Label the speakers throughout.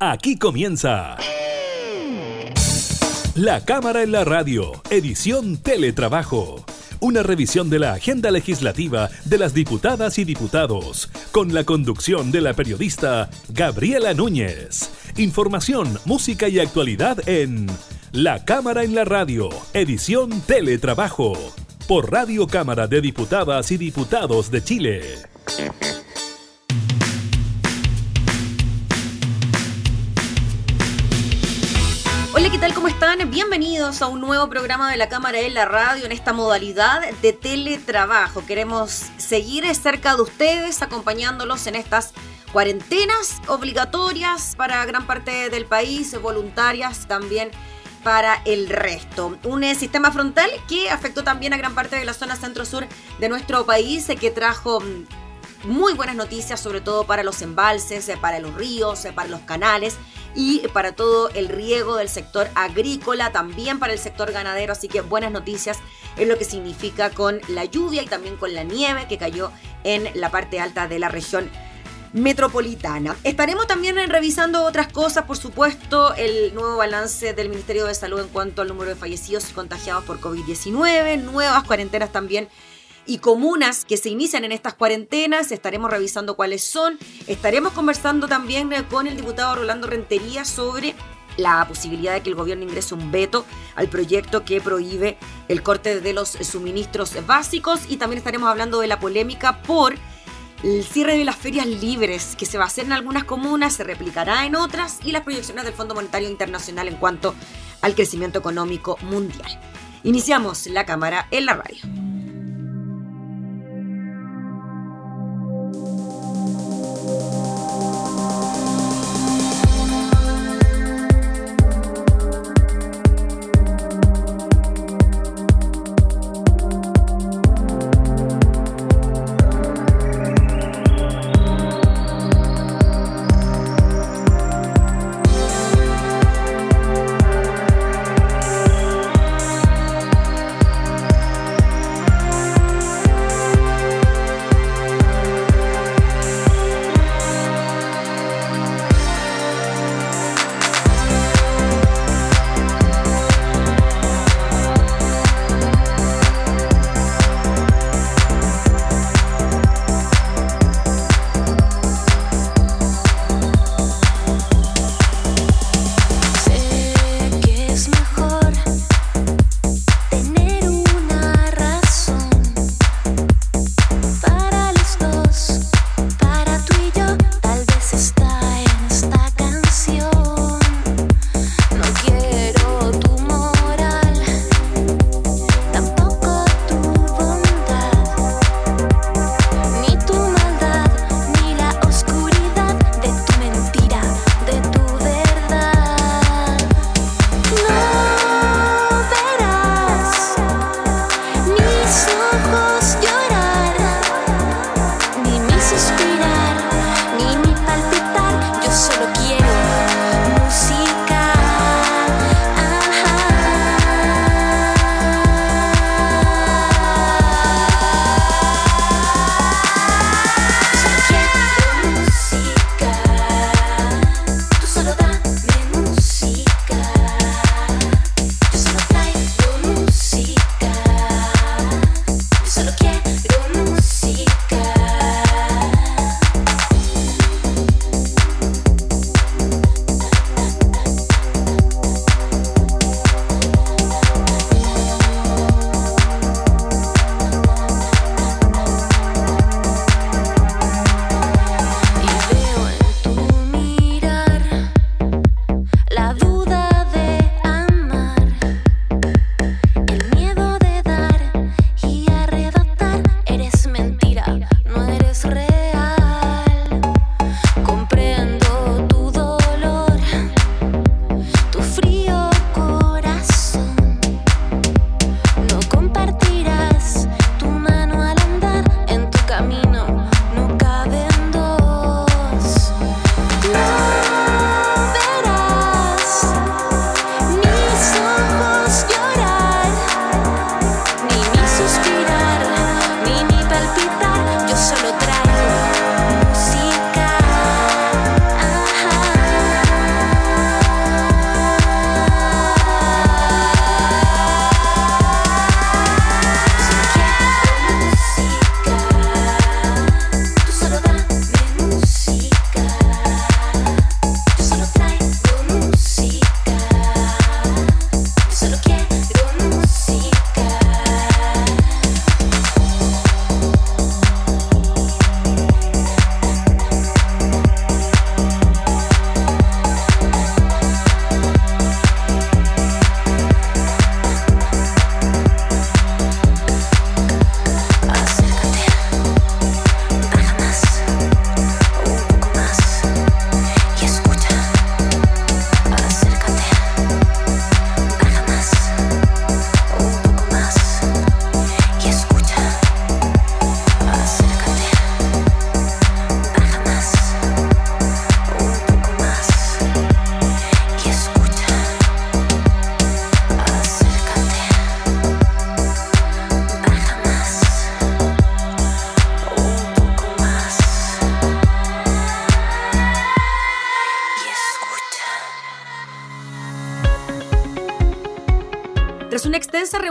Speaker 1: Aquí comienza. La Cámara en la Radio, edición Teletrabajo. Una revisión de la agenda legislativa de las diputadas y diputados, con la conducción de la periodista Gabriela Núñez. Información, música y actualidad en La Cámara en la Radio, edición Teletrabajo, por Radio Cámara de Diputadas y Diputados de Chile.
Speaker 2: Hola, ¿qué tal? ¿Cómo están? Bienvenidos a un nuevo programa de la Cámara de la Radio en esta modalidad de teletrabajo. Queremos seguir cerca de ustedes, acompañándolos en estas cuarentenas obligatorias para gran parte del país, voluntarias también para el resto. Un eh, sistema frontal que afectó también a gran parte de la zona centro-sur de nuestro país, eh, que trajo mm, muy buenas noticias, sobre todo para los embalses, eh, para los ríos, para los canales y para todo el riego del sector agrícola, también para el sector ganadero, así que buenas noticias es lo que significa con la lluvia y también con la nieve que cayó en la parte alta de la región metropolitana. Estaremos también revisando otras cosas, por supuesto, el nuevo balance del Ministerio de Salud en cuanto al número de fallecidos y contagiados por COVID-19, nuevas cuarentenas también y comunas que se inician en estas cuarentenas. Estaremos revisando cuáles son. Estaremos conversando también con el diputado Rolando Rentería sobre la posibilidad de que el gobierno ingrese un veto al proyecto que prohíbe el corte de los suministros básicos y también estaremos hablando de la polémica por el cierre de las ferias libres que se va a hacer en algunas comunas, se replicará en otras y las proyecciones del Fondo Monetario Internacional en cuanto al crecimiento económico mundial. Iniciamos la cámara en la radio.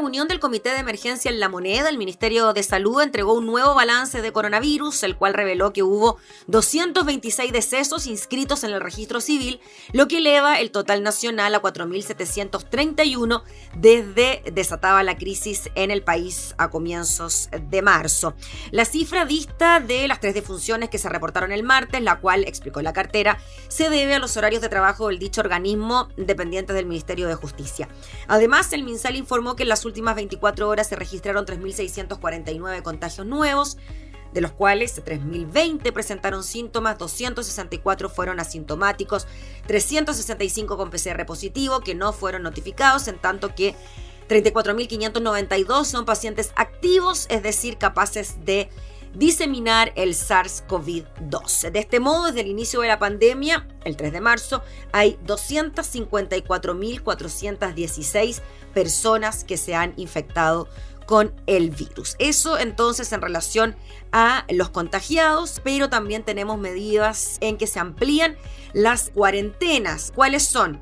Speaker 2: Reunión del Comité de Emergencia en La Moneda, el Ministerio de Salud entregó un nuevo balance de coronavirus, el cual reveló que hubo 226 decesos inscritos en el registro civil, lo que eleva el total nacional a 4.731 desde desataba la crisis en el país a comienzos de marzo. La cifra dista de las tres defunciones que se reportaron el martes, la cual, explicó la cartera, se debe a los horarios de trabajo del dicho organismo dependientes del Ministerio de Justicia. Además, el MinSal informó que en las últimas 24 horas se registraron 3.649 contagios nuevos, de los cuales 3.020 presentaron síntomas, 264 fueron asintomáticos, 365 con PCR positivo que no fueron notificados, en tanto que 34.592 son pacientes activos, es decir, capaces de diseminar el SARS-CoV-2. De este modo, desde el inicio de la pandemia, el 3 de marzo, hay 254.416 personas que se han infectado con el virus. Eso entonces en relación a los contagiados, pero también tenemos medidas en que se amplían las cuarentenas. ¿Cuáles son?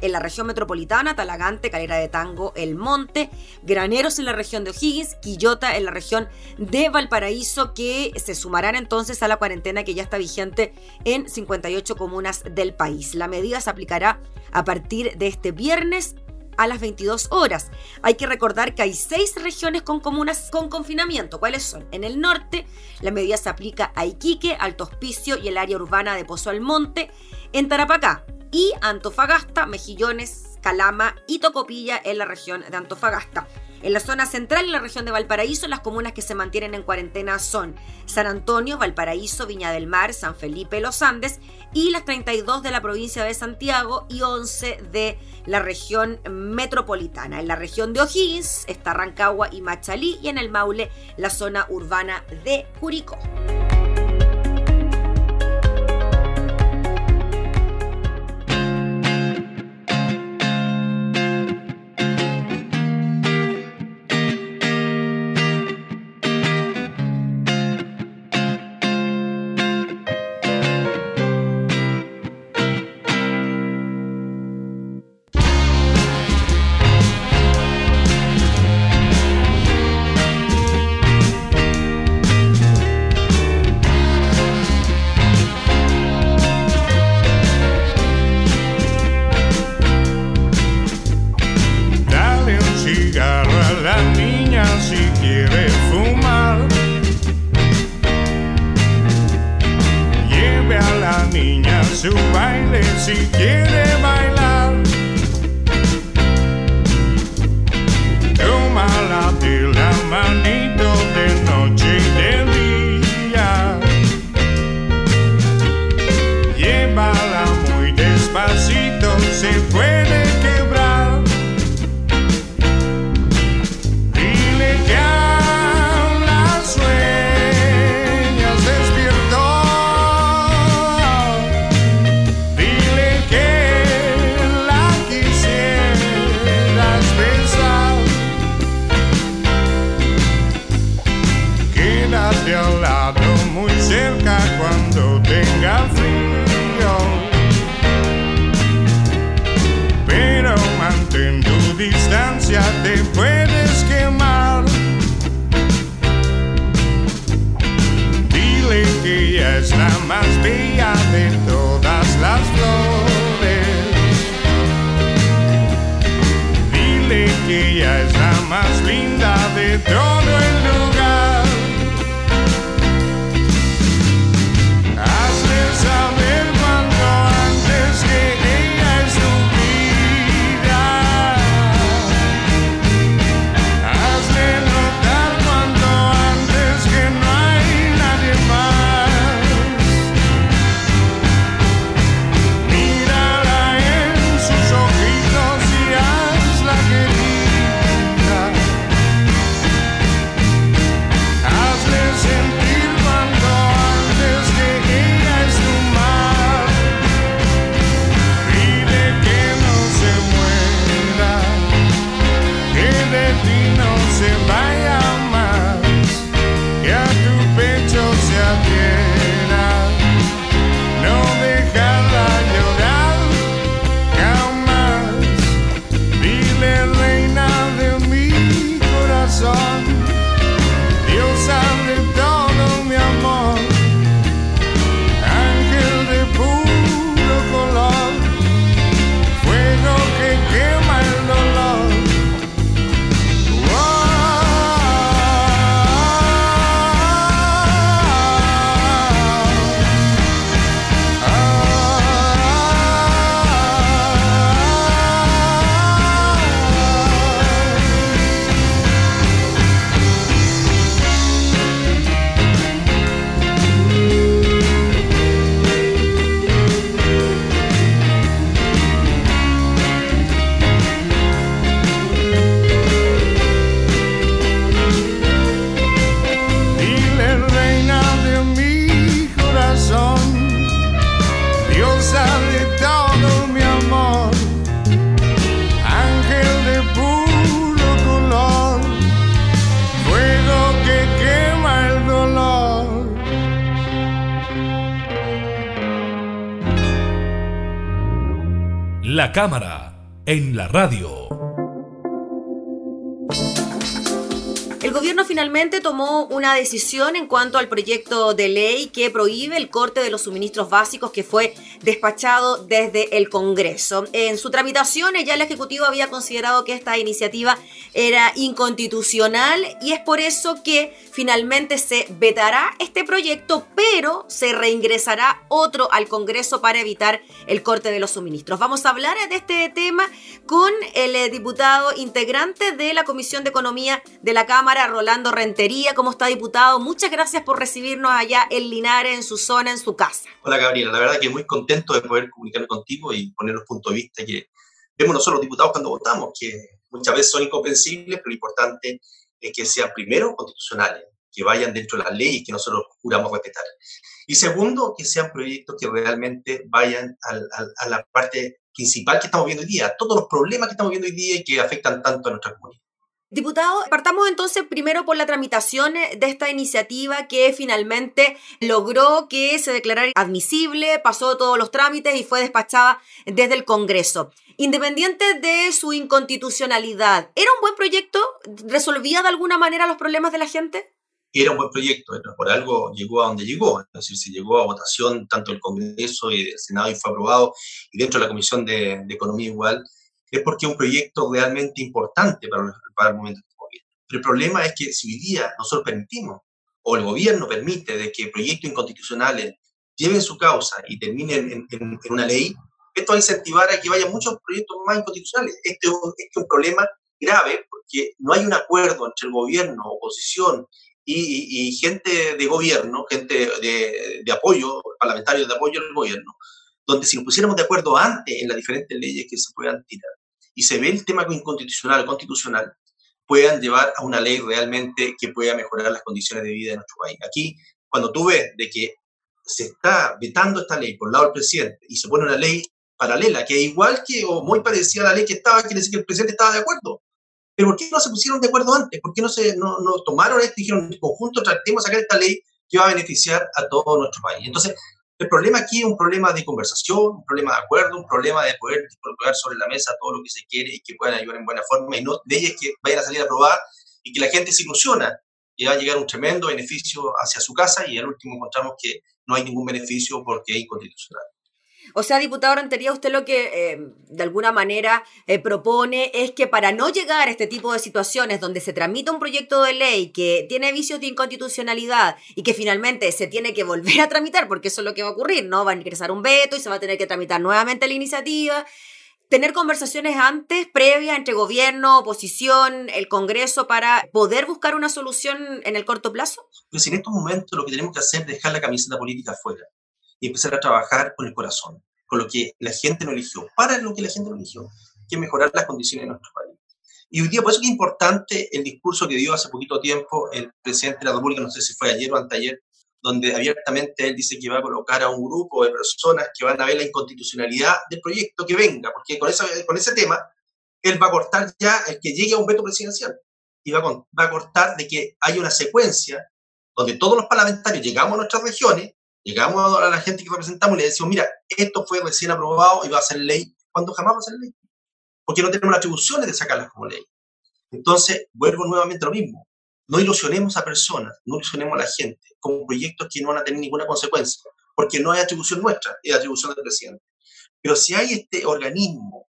Speaker 2: En la región metropolitana, Talagante, Calera de Tango, El Monte, Graneros en la región de O'Higgins, Quillota en la región de Valparaíso, que se sumarán entonces a la cuarentena que ya está vigente en 58 comunas del país. La medida se aplicará a partir de este viernes a las 22 horas. Hay que recordar que hay seis regiones con comunas con confinamiento. ¿Cuáles son? En el norte, la medida se aplica a Iquique, Alto Hospicio y el área urbana de Pozo Almonte. En Tarapacá, y Antofagasta, Mejillones, Calama y Tocopilla en la región de Antofagasta. En la zona central, en la región de Valparaíso, las comunas que se mantienen en cuarentena son San Antonio, Valparaíso, Viña del Mar, San Felipe, Los Andes y las 32 de la provincia de Santiago y 11 de la región metropolitana. En la región de O'Higgins está Rancagua y Machalí y en el Maule la zona urbana de Curicó.
Speaker 1: se puede. Yeah. Cámara en la radio.
Speaker 2: Finalmente tomó una decisión en cuanto al proyecto de ley que prohíbe el corte de los suministros básicos que fue despachado desde el Congreso. En su tramitación ya el Ejecutivo había considerado que esta iniciativa era inconstitucional y es por eso que finalmente se vetará este proyecto, pero se reingresará otro al Congreso para evitar el corte de los suministros. Vamos a hablar de este tema con el eh, diputado integrante de la Comisión de Economía de la Cámara Rolando Rentería. ¿Cómo está, diputado? Muchas gracias por recibirnos allá en Linares, en su zona, en su casa.
Speaker 3: Hola, Gabriela. La verdad que muy contento de poder comunicarme contigo y poner los puntos de vista que vemos nosotros los diputados cuando votamos, que muchas veces son incomprensibles, pero lo importante es que sean primero constitucionales, que vayan dentro de las leyes que nosotros juramos respetar. Y segundo, que sean proyectos que realmente vayan a la parte principal que estamos viendo hoy día, todos los problemas que estamos viendo hoy día y que afectan tanto a nuestra comunidad.
Speaker 2: Diputado, partamos entonces primero por la tramitación de esta iniciativa que finalmente logró que se declarara admisible, pasó todos los trámites y fue despachada desde el Congreso. Independiente de su inconstitucionalidad, ¿era un buen proyecto? ¿Resolvía de alguna manera los problemas de la gente?
Speaker 3: Era un buen proyecto, por algo llegó a donde llegó, es decir, se llegó a votación tanto del Congreso y del Senado y fue aprobado, y dentro de la Comisión de Economía igual, es porque es un proyecto realmente importante para, el momento que estamos Pero el problema es que si hoy día nosotros permitimos, o el gobierno permite, de que proyectos inconstitucionales lleven su causa y terminen en, una ley, esto va a incentivar a que vayan muchos proyectos más inconstitucionales. Este, este es un problema grave porque no hay un acuerdo entre el gobierno, oposición y, gente de gobierno, gente de, de, apoyo, parlamentarios de apoyo al gobierno, donde si nos pusiéramos de acuerdo antes en las diferentes leyes que se puedan tirar, y se ve el tema inconstitucional o constitucional, puedan llevar a una ley realmente que pueda mejorar las condiciones de vida de nuestro país. Aquí, cuando tú ves de que se está vetando esta ley por el lado del presidente y se pone una ley paralela, que es igual que o muy parecida a la ley que estaba, quiere decir que el presidente estaba de acuerdo. Pero ¿por qué no se pusieron de acuerdo antes? ¿Por qué no, se, no, no tomaron esto y dijeron en conjunto tratemos de sacar esta ley que va a beneficiar a todo nuestro país? Entonces, el problema aquí es un problema de conversación, un problema de acuerdo, un problema de poder colocar sobre la mesa todo lo que se quiere y que puedan ayudar en buena forma y no ellas que vayan a salir a probar y que la gente se ilusiona y va a llegar un tremendo beneficio hacia su casa y al último encontramos que no hay ningún beneficio porque es inconstitucional.
Speaker 2: O sea, diputado Rentería, usted lo que eh, de alguna manera eh, propone es que para no llegar a este tipo de situaciones donde se tramita un proyecto de ley que tiene vicios de inconstitucionalidad y que finalmente se tiene que volver a tramitar, porque eso es lo que va a ocurrir, ¿no? Va a ingresar un veto y se va a tener que tramitar nuevamente la iniciativa. Tener conversaciones antes, previas, entre gobierno, oposición, el Congreso, para poder buscar una solución en el corto plazo?
Speaker 3: Pues en estos momentos lo que tenemos que hacer es dejar la camiseta política afuera y empezar a trabajar con el corazón, con lo que la gente no eligió, para lo que la gente no eligió, que es mejorar las condiciones de nuestro país. Y hoy día, por eso es importante el discurso que dio hace poquito tiempo el presidente de la República, no sé si fue ayer o anteayer, donde abiertamente él dice que va a colocar a un grupo de personas que van a ver la inconstitucionalidad del proyecto que venga, porque con, con ese tema él va a cortar ya el que llegue a un veto presidencial y va a, va a cortar de que haya una secuencia donde todos los parlamentarios llegamos a nuestras regiones Llegamos a la gente que representamos y le decimos, mira, esto fue recién aprobado y va a ser ley, cuando jamás va a ser ley. Porque no tenemos las atribuciones de sacarlas como ley. Entonces, vuelvo nuevamente a lo mismo. No ilusionemos a personas, no ilusionemos a la gente con proyectos que no van a tener ninguna consecuencia, porque no hay atribución nuestra, es atribución del presidente. Pero si hay este organismo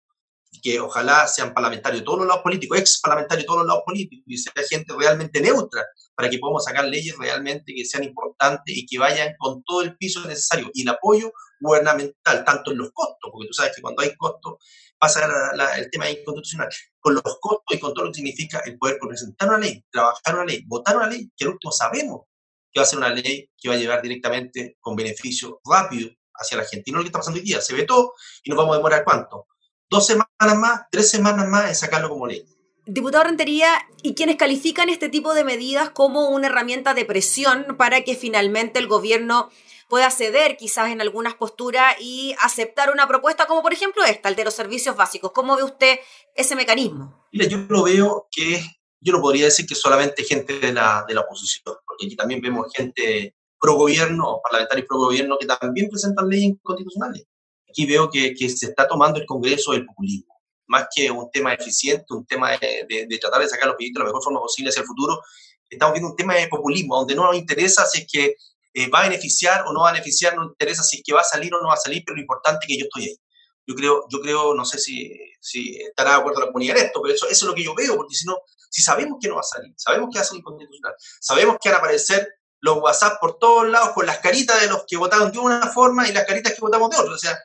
Speaker 3: que ojalá sean parlamentarios todos los lados políticos, ex parlamentarios todos los lados políticos, y sea gente realmente neutra, para que podamos sacar leyes realmente que sean importantes y que vayan con todo el piso necesario y el apoyo gubernamental, tanto en los costos, porque tú sabes que cuando hay costos pasa el tema inconstitucional, con los costos y con todo lo que significa el poder presentar una ley, trabajar una ley, votar una ley, que al último sabemos que va a ser una ley que va a llevar directamente con beneficio rápido hacia la. Y no lo que está pasando hoy día, se ve todo y nos vamos a demorar cuánto, dos semanas más, tres semanas más en sacarlo como ley.
Speaker 2: Diputado Rentería, ¿y quienes califican este tipo de medidas como una herramienta de presión para que finalmente el gobierno pueda ceder quizás en algunas posturas y aceptar una propuesta como por ejemplo esta, el de los servicios básicos? ¿Cómo ve usted ese mecanismo?
Speaker 3: Mira, yo lo veo que yo no podría decir que solamente gente de la, de la oposición, porque aquí también vemos gente pro gobierno, parlamentarios pro gobierno, que también presentan leyes inconstitucionales aquí veo que, que se está tomando el Congreso del populismo más que un tema eficiente, un tema de, tratar de sacar los proyectos de la mejor forma posible hacia el futuro, estamos viendo un tema de populismo, donde no nos interesa si es que eh, va a beneficiar o no va a beneficiar, no nos interesa si es que va a salir o no va a salir, pero lo importante es que yo estoy ahí. Yo creo, yo creo no sé si, si estará de acuerdo la comunidad en esto, pero eso, eso es lo que yo veo, porque si no, si sabemos que no va a salir, sabemos que va a ser inconstitucional, sabemos que van a aparecer los WhatsApp por todos lados con las caritas de los que votaron de una forma y las caritas que votamos de otra. O sea,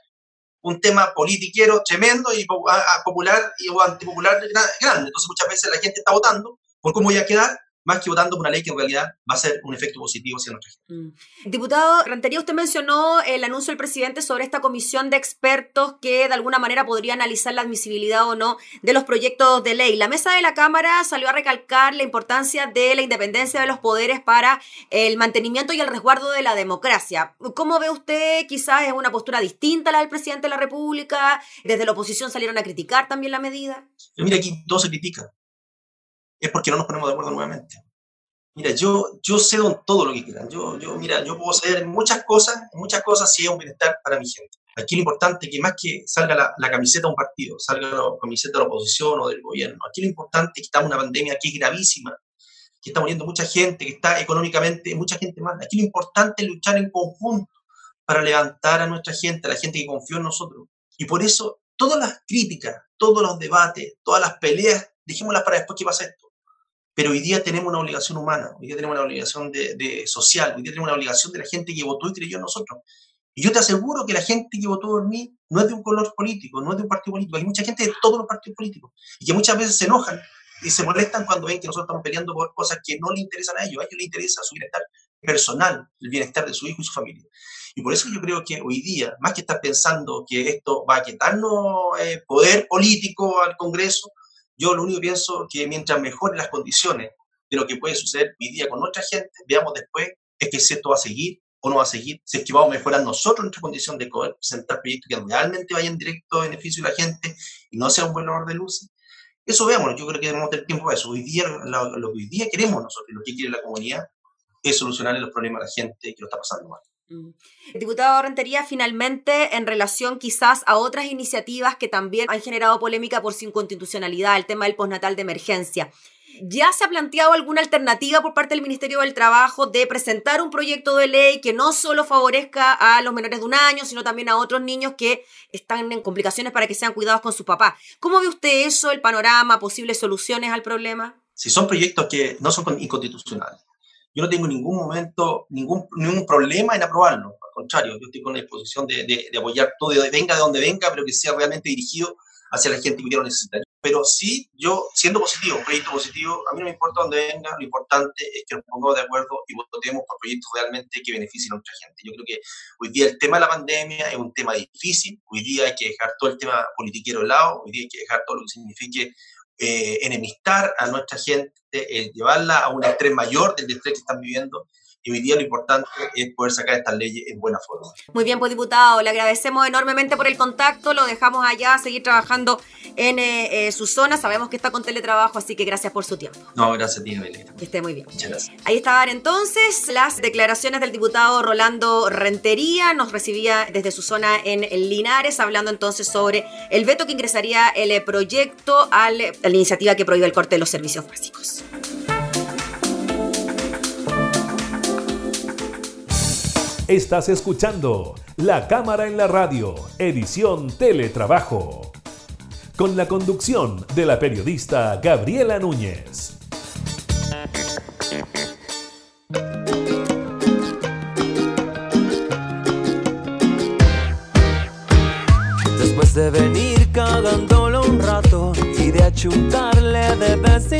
Speaker 3: un tema politiquero tremendo y popular y o antipopular grande. Entonces muchas veces la gente está votando por cómo voy a quedar más que votando por una ley que en realidad va a ser un efecto positivo hacia nuestra gente.
Speaker 2: Mm. Diputado Rantería, usted mencionó el anuncio del presidente sobre esta comisión de expertos que de alguna manera podría analizar la admisibilidad o no de los proyectos de ley. La mesa de la Cámara salió a recalcar la importancia de la independencia de los poderes para el mantenimiento y el resguardo de la democracia. ¿Cómo ve usted? Quizás es una postura distinta a la del presidente de la República. Desde la oposición salieron a criticar también la medida.
Speaker 3: Mira, aquí todo se critica es porque no nos ponemos de acuerdo nuevamente. Mira, yo, yo cedo en todo lo que quieran. Yo, yo, mira, yo puedo ceder en muchas cosas, en muchas cosas si es un bienestar para mi gente. Aquí lo importante es que más que salga la, camiseta de un partido, salga la camiseta de la oposición o del gobierno, aquí lo importante es que estamos en una pandemia que es gravísima, que está muriendo mucha gente, que está económicamente, mucha gente más. Aquí lo importante es luchar en conjunto para levantar a nuestra gente, a la gente que confió en nosotros. Y por eso todas las críticas, todos los debates, todas las peleas, dijémoslas para después que pasa esto pero hoy día tenemos una obligación humana, hoy día tenemos una obligación de, social, hoy día tenemos una obligación de la gente que votó y creyó en nosotros. Y yo te aseguro que la gente que votó por mí no es de un color político, no es de un partido político. Hay mucha gente de todos los partidos políticos y que muchas veces se enojan y se molestan cuando ven que nosotros estamos peleando por cosas que no le interesan a ellos. A ellos les interesa su bienestar personal, el bienestar de su hijo y su familia. Y por eso yo creo que hoy día, más que estar pensando que esto va a quitarnos eh, poder político al Congreso, yo lo único que pienso que mientras mejoren las condiciones de lo que puede suceder hoy día con nuestra gente, veamos después es que si esto va a seguir o no va a seguir, si es que vamos a mejorar nosotros nuestra condición de poder presentar proyectos que realmente vayan directo a beneficio de la gente y no sea un buen honor de luz. Eso veamos, yo creo que debemos tener tiempo para eso. Hoy día, lo, lo que hoy día queremos nosotros, lo que quiere la comunidad, es solucionar los problemas a la gente que lo está pasando mal.
Speaker 2: Mm. Diputado Rentería, finalmente, en relación quizás a otras iniciativas que también han generado polémica por su inconstitucionalidad, el tema del postnatal de emergencia. ¿Ya se ha planteado alguna alternativa por parte del Ministerio del Trabajo de presentar un proyecto de ley que no solo favorezca a los menores de un año, sino también a otros niños que están en complicaciones para que sean cuidados con su papá? ¿Cómo ve usted eso, el panorama, posibles soluciones al problema?
Speaker 3: Si son proyectos que no son inconstitucionales, yo no tengo ningún momento, ningún, ningún problema en aprobarlo. Al contrario, yo estoy con la disposición de, de, apoyar todo, de, venga de donde venga, pero que sea realmente dirigido hacia la gente que lo necesita. Pero sí, yo, siendo positivo, un proyecto positivo, a mí no me importa dónde venga, lo importante es que nos pongamos de acuerdo y votemos por proyectos realmente que beneficien a nuestra gente. Yo creo que hoy día el tema de la pandemia es un tema difícil, hoy día hay que dejar todo el tema politiquero de lado, hoy día hay que dejar todo lo que signifique eh, enemistar a nuestra gente, eh, llevarla a un estrés mayor del estrés que están viviendo. Y hoy día lo importante es poder sacar estas leyes en buena forma.
Speaker 2: Muy bien, pues diputado, le agradecemos enormemente por el contacto, lo dejamos allá, seguir trabajando en eh, su zona, sabemos que está con teletrabajo, así que gracias por su tiempo.
Speaker 3: No, gracias a ti, Belén.
Speaker 2: Que esté muy bien.
Speaker 3: Muchas gracias.
Speaker 2: Ahí estaban entonces las declaraciones del diputado Rolando Rentería, nos recibía desde su zona en Linares, hablando entonces sobre el veto que ingresaría el proyecto a la iniciativa que prohíbe el corte de los servicios básicos.
Speaker 1: Estás escuchando La Cámara en la Radio, edición Teletrabajo, con la conducción de la periodista Gabriela Núñez.
Speaker 4: Después de venir cagándolo un rato y de achuntarle de vez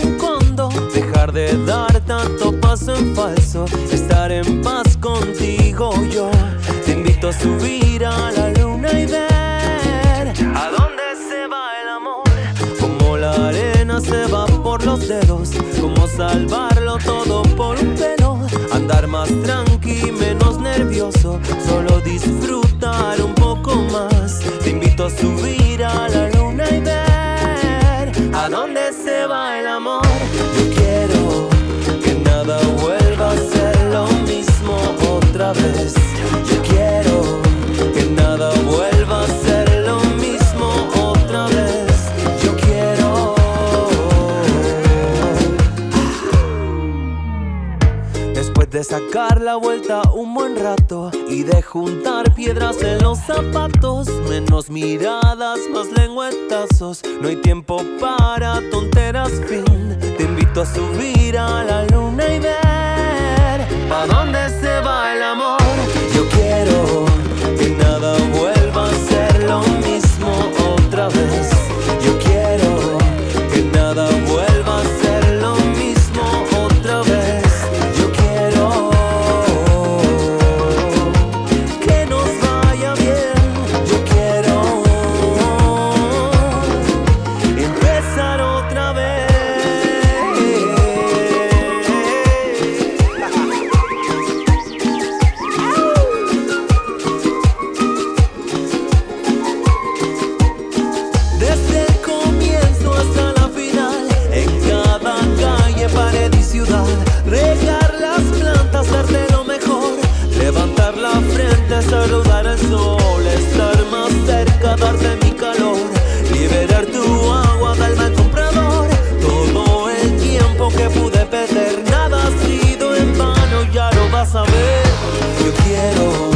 Speaker 4: en falso, estar en paz contigo yo. Te invito a subir a la luna y ver a dónde se va el amor. Como la arena se va por los dedos, como salvarlo todo por un pelo. Andar más tranqui, menos nervioso, solo disfrutar un poco más. Te invito a subir a la luna y ver a dónde se va el amor. sabes. Yo quiero que nada vuelva a ser lo mismo otra vez. Yo quiero después de sacar la vuelta un buen rato y de juntar piedras en los zapatos, menos miradas, más lengüetazos. No hay tiempo para tonteras. Fin, te invito a subir a la luna y ver pa' dónde se va el amor. Yo quiero que nada vuelva a ser lo mismo otra vez. La frente, saludar al sol, estar más cerca, darte mi calor, liberar tu agua, darme al comprador, todo el tiempo que pude perder, nada ha sido en vano, ya lo vas a ver. Yo quiero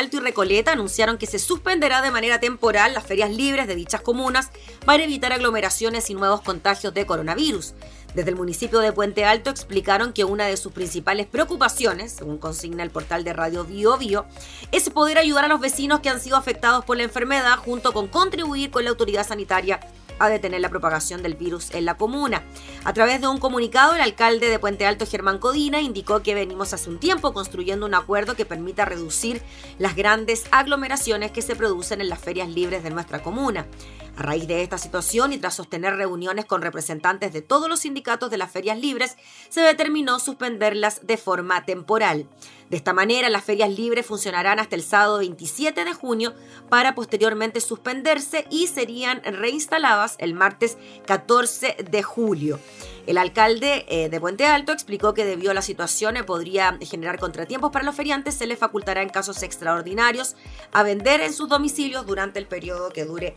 Speaker 2: Alto y Recoleta anunciaron que se suspenderá de manera temporal las ferias libres de dichas comunas para evitar aglomeraciones y nuevos contagios de coronavirus. Desde el municipio de Puente Alto explicaron que una de sus principales preocupaciones, según consigna el portal de Radio Bio Bio, es poder ayudar a los vecinos que han sido afectados por la enfermedad junto con contribuir con la autoridad sanitaria a detener la propagación del virus en la comuna. A través de un comunicado, el alcalde de Puente Alto, Germán Codina, indicó que venimos hace un tiempo construyendo un acuerdo que permita reducir las grandes aglomeraciones que se producen en las ferias libres de nuestra comuna. A raíz de esta situación y tras sostener reuniones con representantes de todos los sindicatos de las ferias libres, se determinó suspenderlas de forma temporal. De esta manera, las ferias libres funcionarán hasta el sábado 27 de junio para posteriormente suspenderse y serían reinstaladas el martes 14 de julio. El alcalde eh, de Puente Alto explicó que debido a la situación eh, podría generar contratiempos para los feriantes, se les facultará en casos extraordinarios a vender en sus domicilios durante el periodo que dure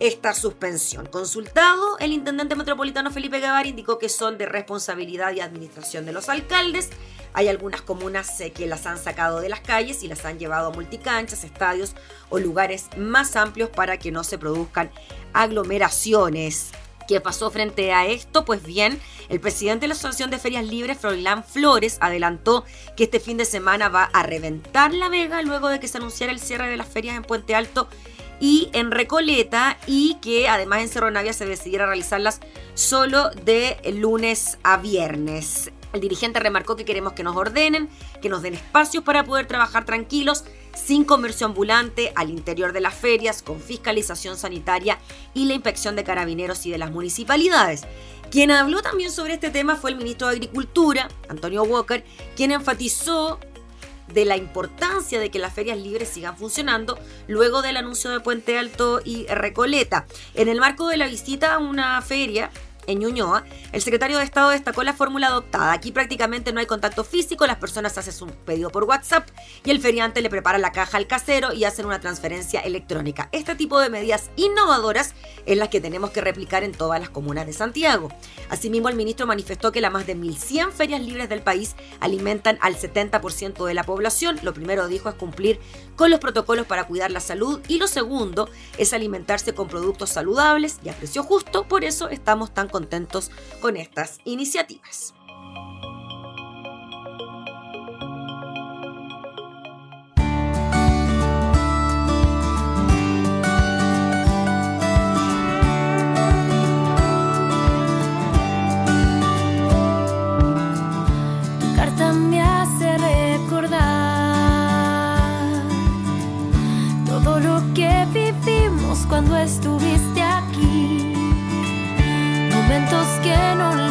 Speaker 2: esta suspensión. Consultado, el intendente metropolitano Felipe Guevara indicó que son de responsabilidad y administración de los alcaldes. Hay algunas comunas eh, que las han sacado de las calles y las han llevado a multicanchas, estadios o lugares más amplios para que no se produzcan aglomeraciones. ¿Qué pasó frente a esto? Pues bien, el presidente de la Asociación de Ferias Libres, Froilán Flores, adelantó que este fin de semana va a reventar la Vega luego de que se anunciara el cierre de las ferias en Puente Alto y en Recoleta y que además en Cerro Navia se decidiera realizarlas solo de lunes a viernes. El dirigente remarcó que queremos que nos ordenen, que nos den espacios para poder trabajar tranquilos, sin comercio ambulante, al interior de las ferias, con fiscalización sanitaria y la inspección de carabineros y de las municipalidades. Quien habló también sobre este tema fue el ministro de Agricultura, Antonio Walker, quien enfatizó de la importancia de que las ferias libres sigan funcionando luego del anuncio de Puente Alto y Recoleta. En el marco de la visita a una feria en Ñuñoa, el secretario de Estado destacó la fórmula adoptada. Aquí prácticamente no hay contacto físico, las personas hacen su pedido por WhatsApp y el feriante le prepara la caja al casero y hacen una transferencia electrónica. Este tipo de medidas innovadoras es las que tenemos que replicar en todas las comunas de Santiago. Asimismo, el ministro manifestó que las más de 1.100 ferias libres del país alimentan al 70% de la población. Lo primero dijo es cumplir con los protocolos para cuidar la salud y lo segundo es alimentarse con productos saludables y a precio justo. Por eso estamos tan contentos Contentos con estas iniciativas,
Speaker 5: me hace recordar todo lo que vivimos cuando estuviste. quien no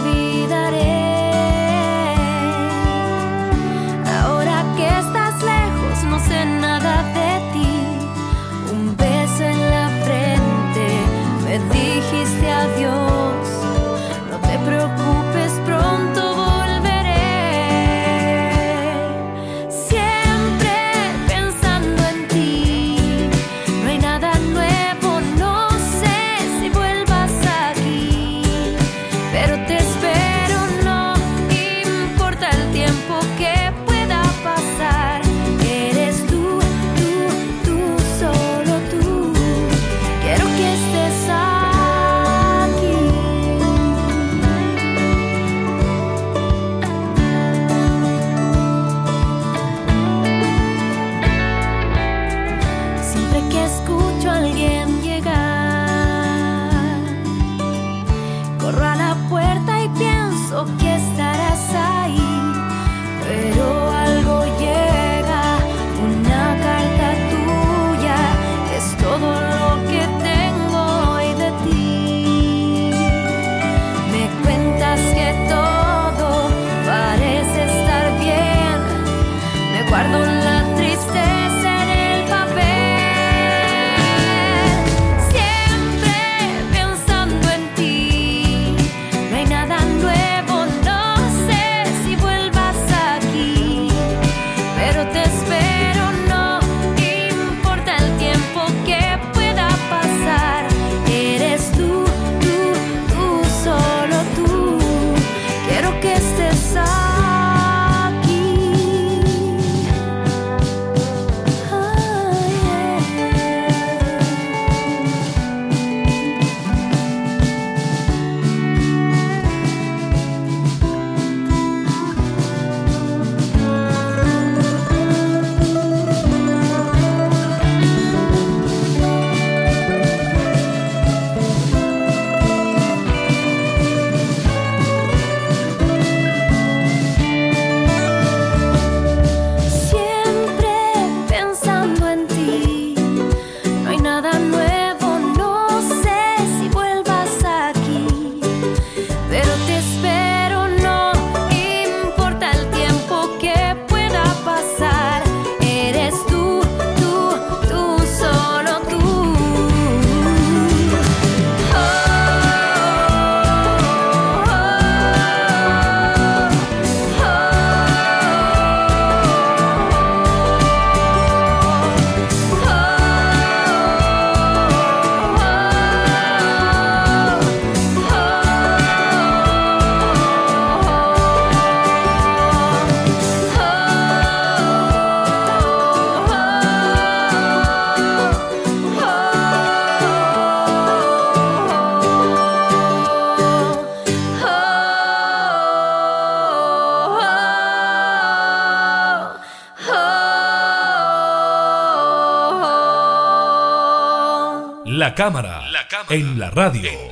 Speaker 1: La cámara, en la radio. En la radio.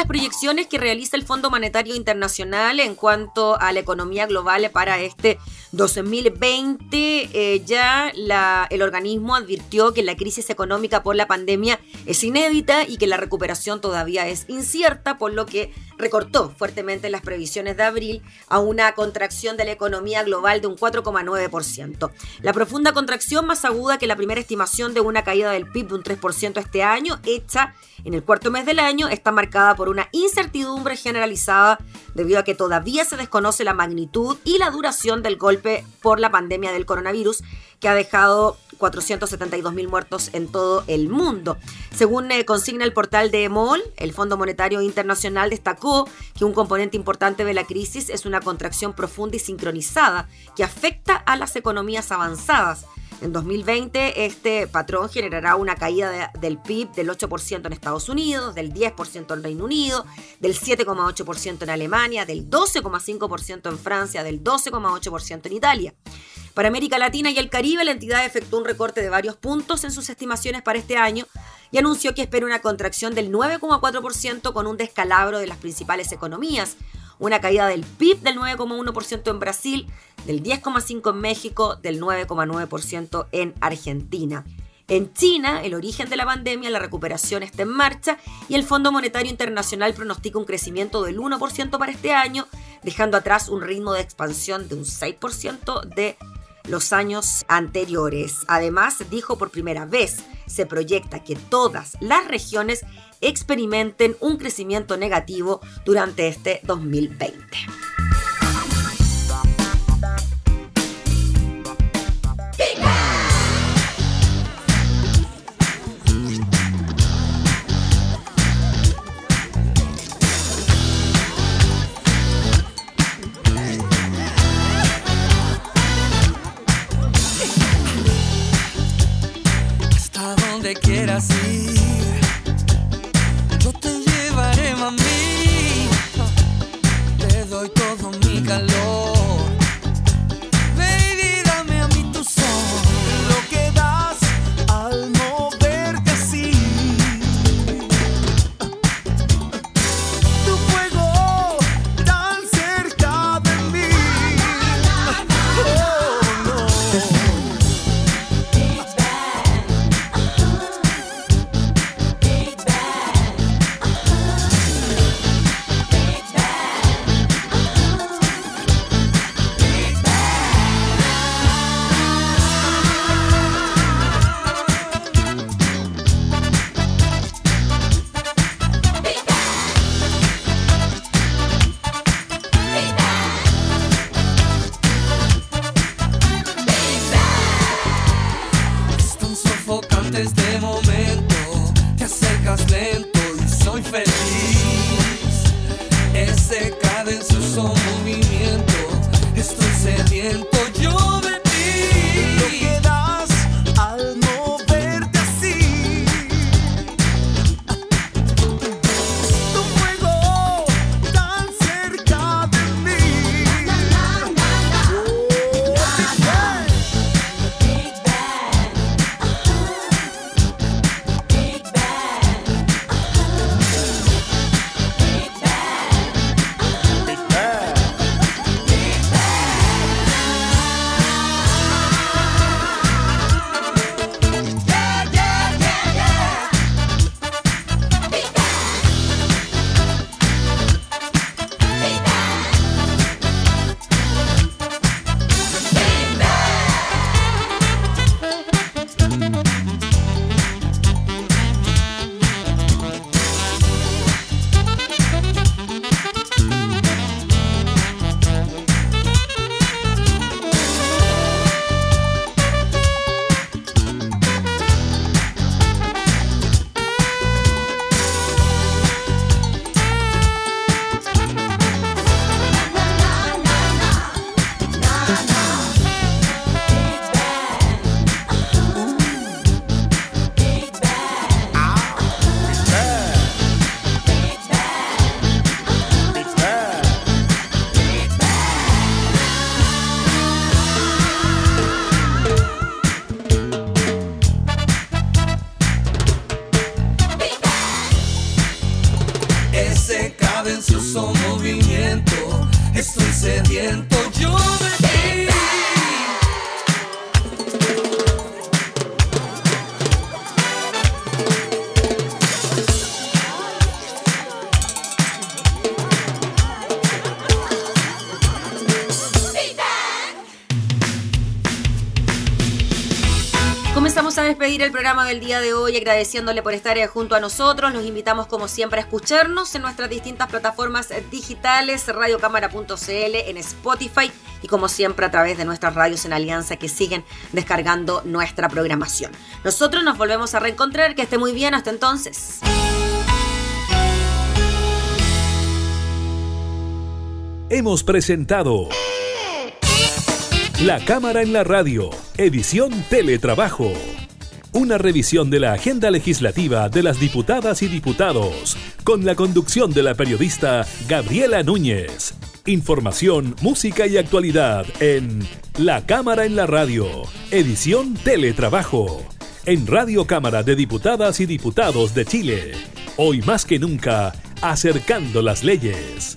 Speaker 2: Las proyecciones que realiza el Fondo Monetario Internacional en cuanto a la economía global para este 2020. Eh, ya el organismo advirtió que la crisis económica por la pandemia es inédita y que la recuperación todavía es incierta, por lo que recortó fuertemente las previsiones de abril a una contracción de la economía global de un 4,9%. La profunda contracción más aguda que la primera estimación de una caída del PIB de un 3% este año, hecha en el cuarto mes del año, está marcada por una incertidumbre generalizada debido a que todavía se desconoce la magnitud y la duración del golpe por la pandemia del coronavirus que ha dejado 472 mil muertos en todo el mundo. Según eh, consigna el portal de EMOL, el Fondo Monetario Internacional destacó que un componente importante de la crisis es una contracción profunda y sincronizada que afecta a las economías avanzadas en 2020 este patrón generará una caída del PIB del 8% en Estados Unidos, del 10% en Reino Unido, del 7,8% en Alemania, del 12,5% en Francia, del 12,8% en Italia. Para América Latina y el Caribe, la entidad efectuó un recorte de varios puntos en sus estimaciones para este año y anunció que espera una contracción del 9,4% con un descalabro de las principales economías, una caída del PIB del 9,1% en Brasil, del 10,5% en México, del 9,9% en Argentina. En China, el origen de la pandemia, la recuperación está en marcha y el Fondo Monetario Internacional pronostica un crecimiento del 1% para este año, dejando atrás un ritmo de expansión de un 6% de los años anteriores. Además, dijo por primera vez, se proyecta que todas las regiones experimenten un crecimiento negativo durante este 2020. Despedir el programa del día de hoy agradeciéndole por estar junto a nosotros. Los invitamos como siempre a escucharnos en nuestras distintas plataformas digitales, radiocámara.cl, en Spotify y como siempre a través de nuestras radios en alianza que siguen descargando nuestra programación. Nosotros nos volvemos a reencontrar, que esté muy bien, hasta entonces.
Speaker 1: Hemos presentado La Cámara en la Radio, edición Teletrabajo una revisión de la agenda legislativa de las diputadas y diputados, con la conducción de la periodista Gabriela Núñez. Información, música y actualidad en La Cámara en la Radio, edición Teletrabajo, en Radio Cámara de Diputadas y Diputados de Chile. Hoy más que nunca, acercando las leyes.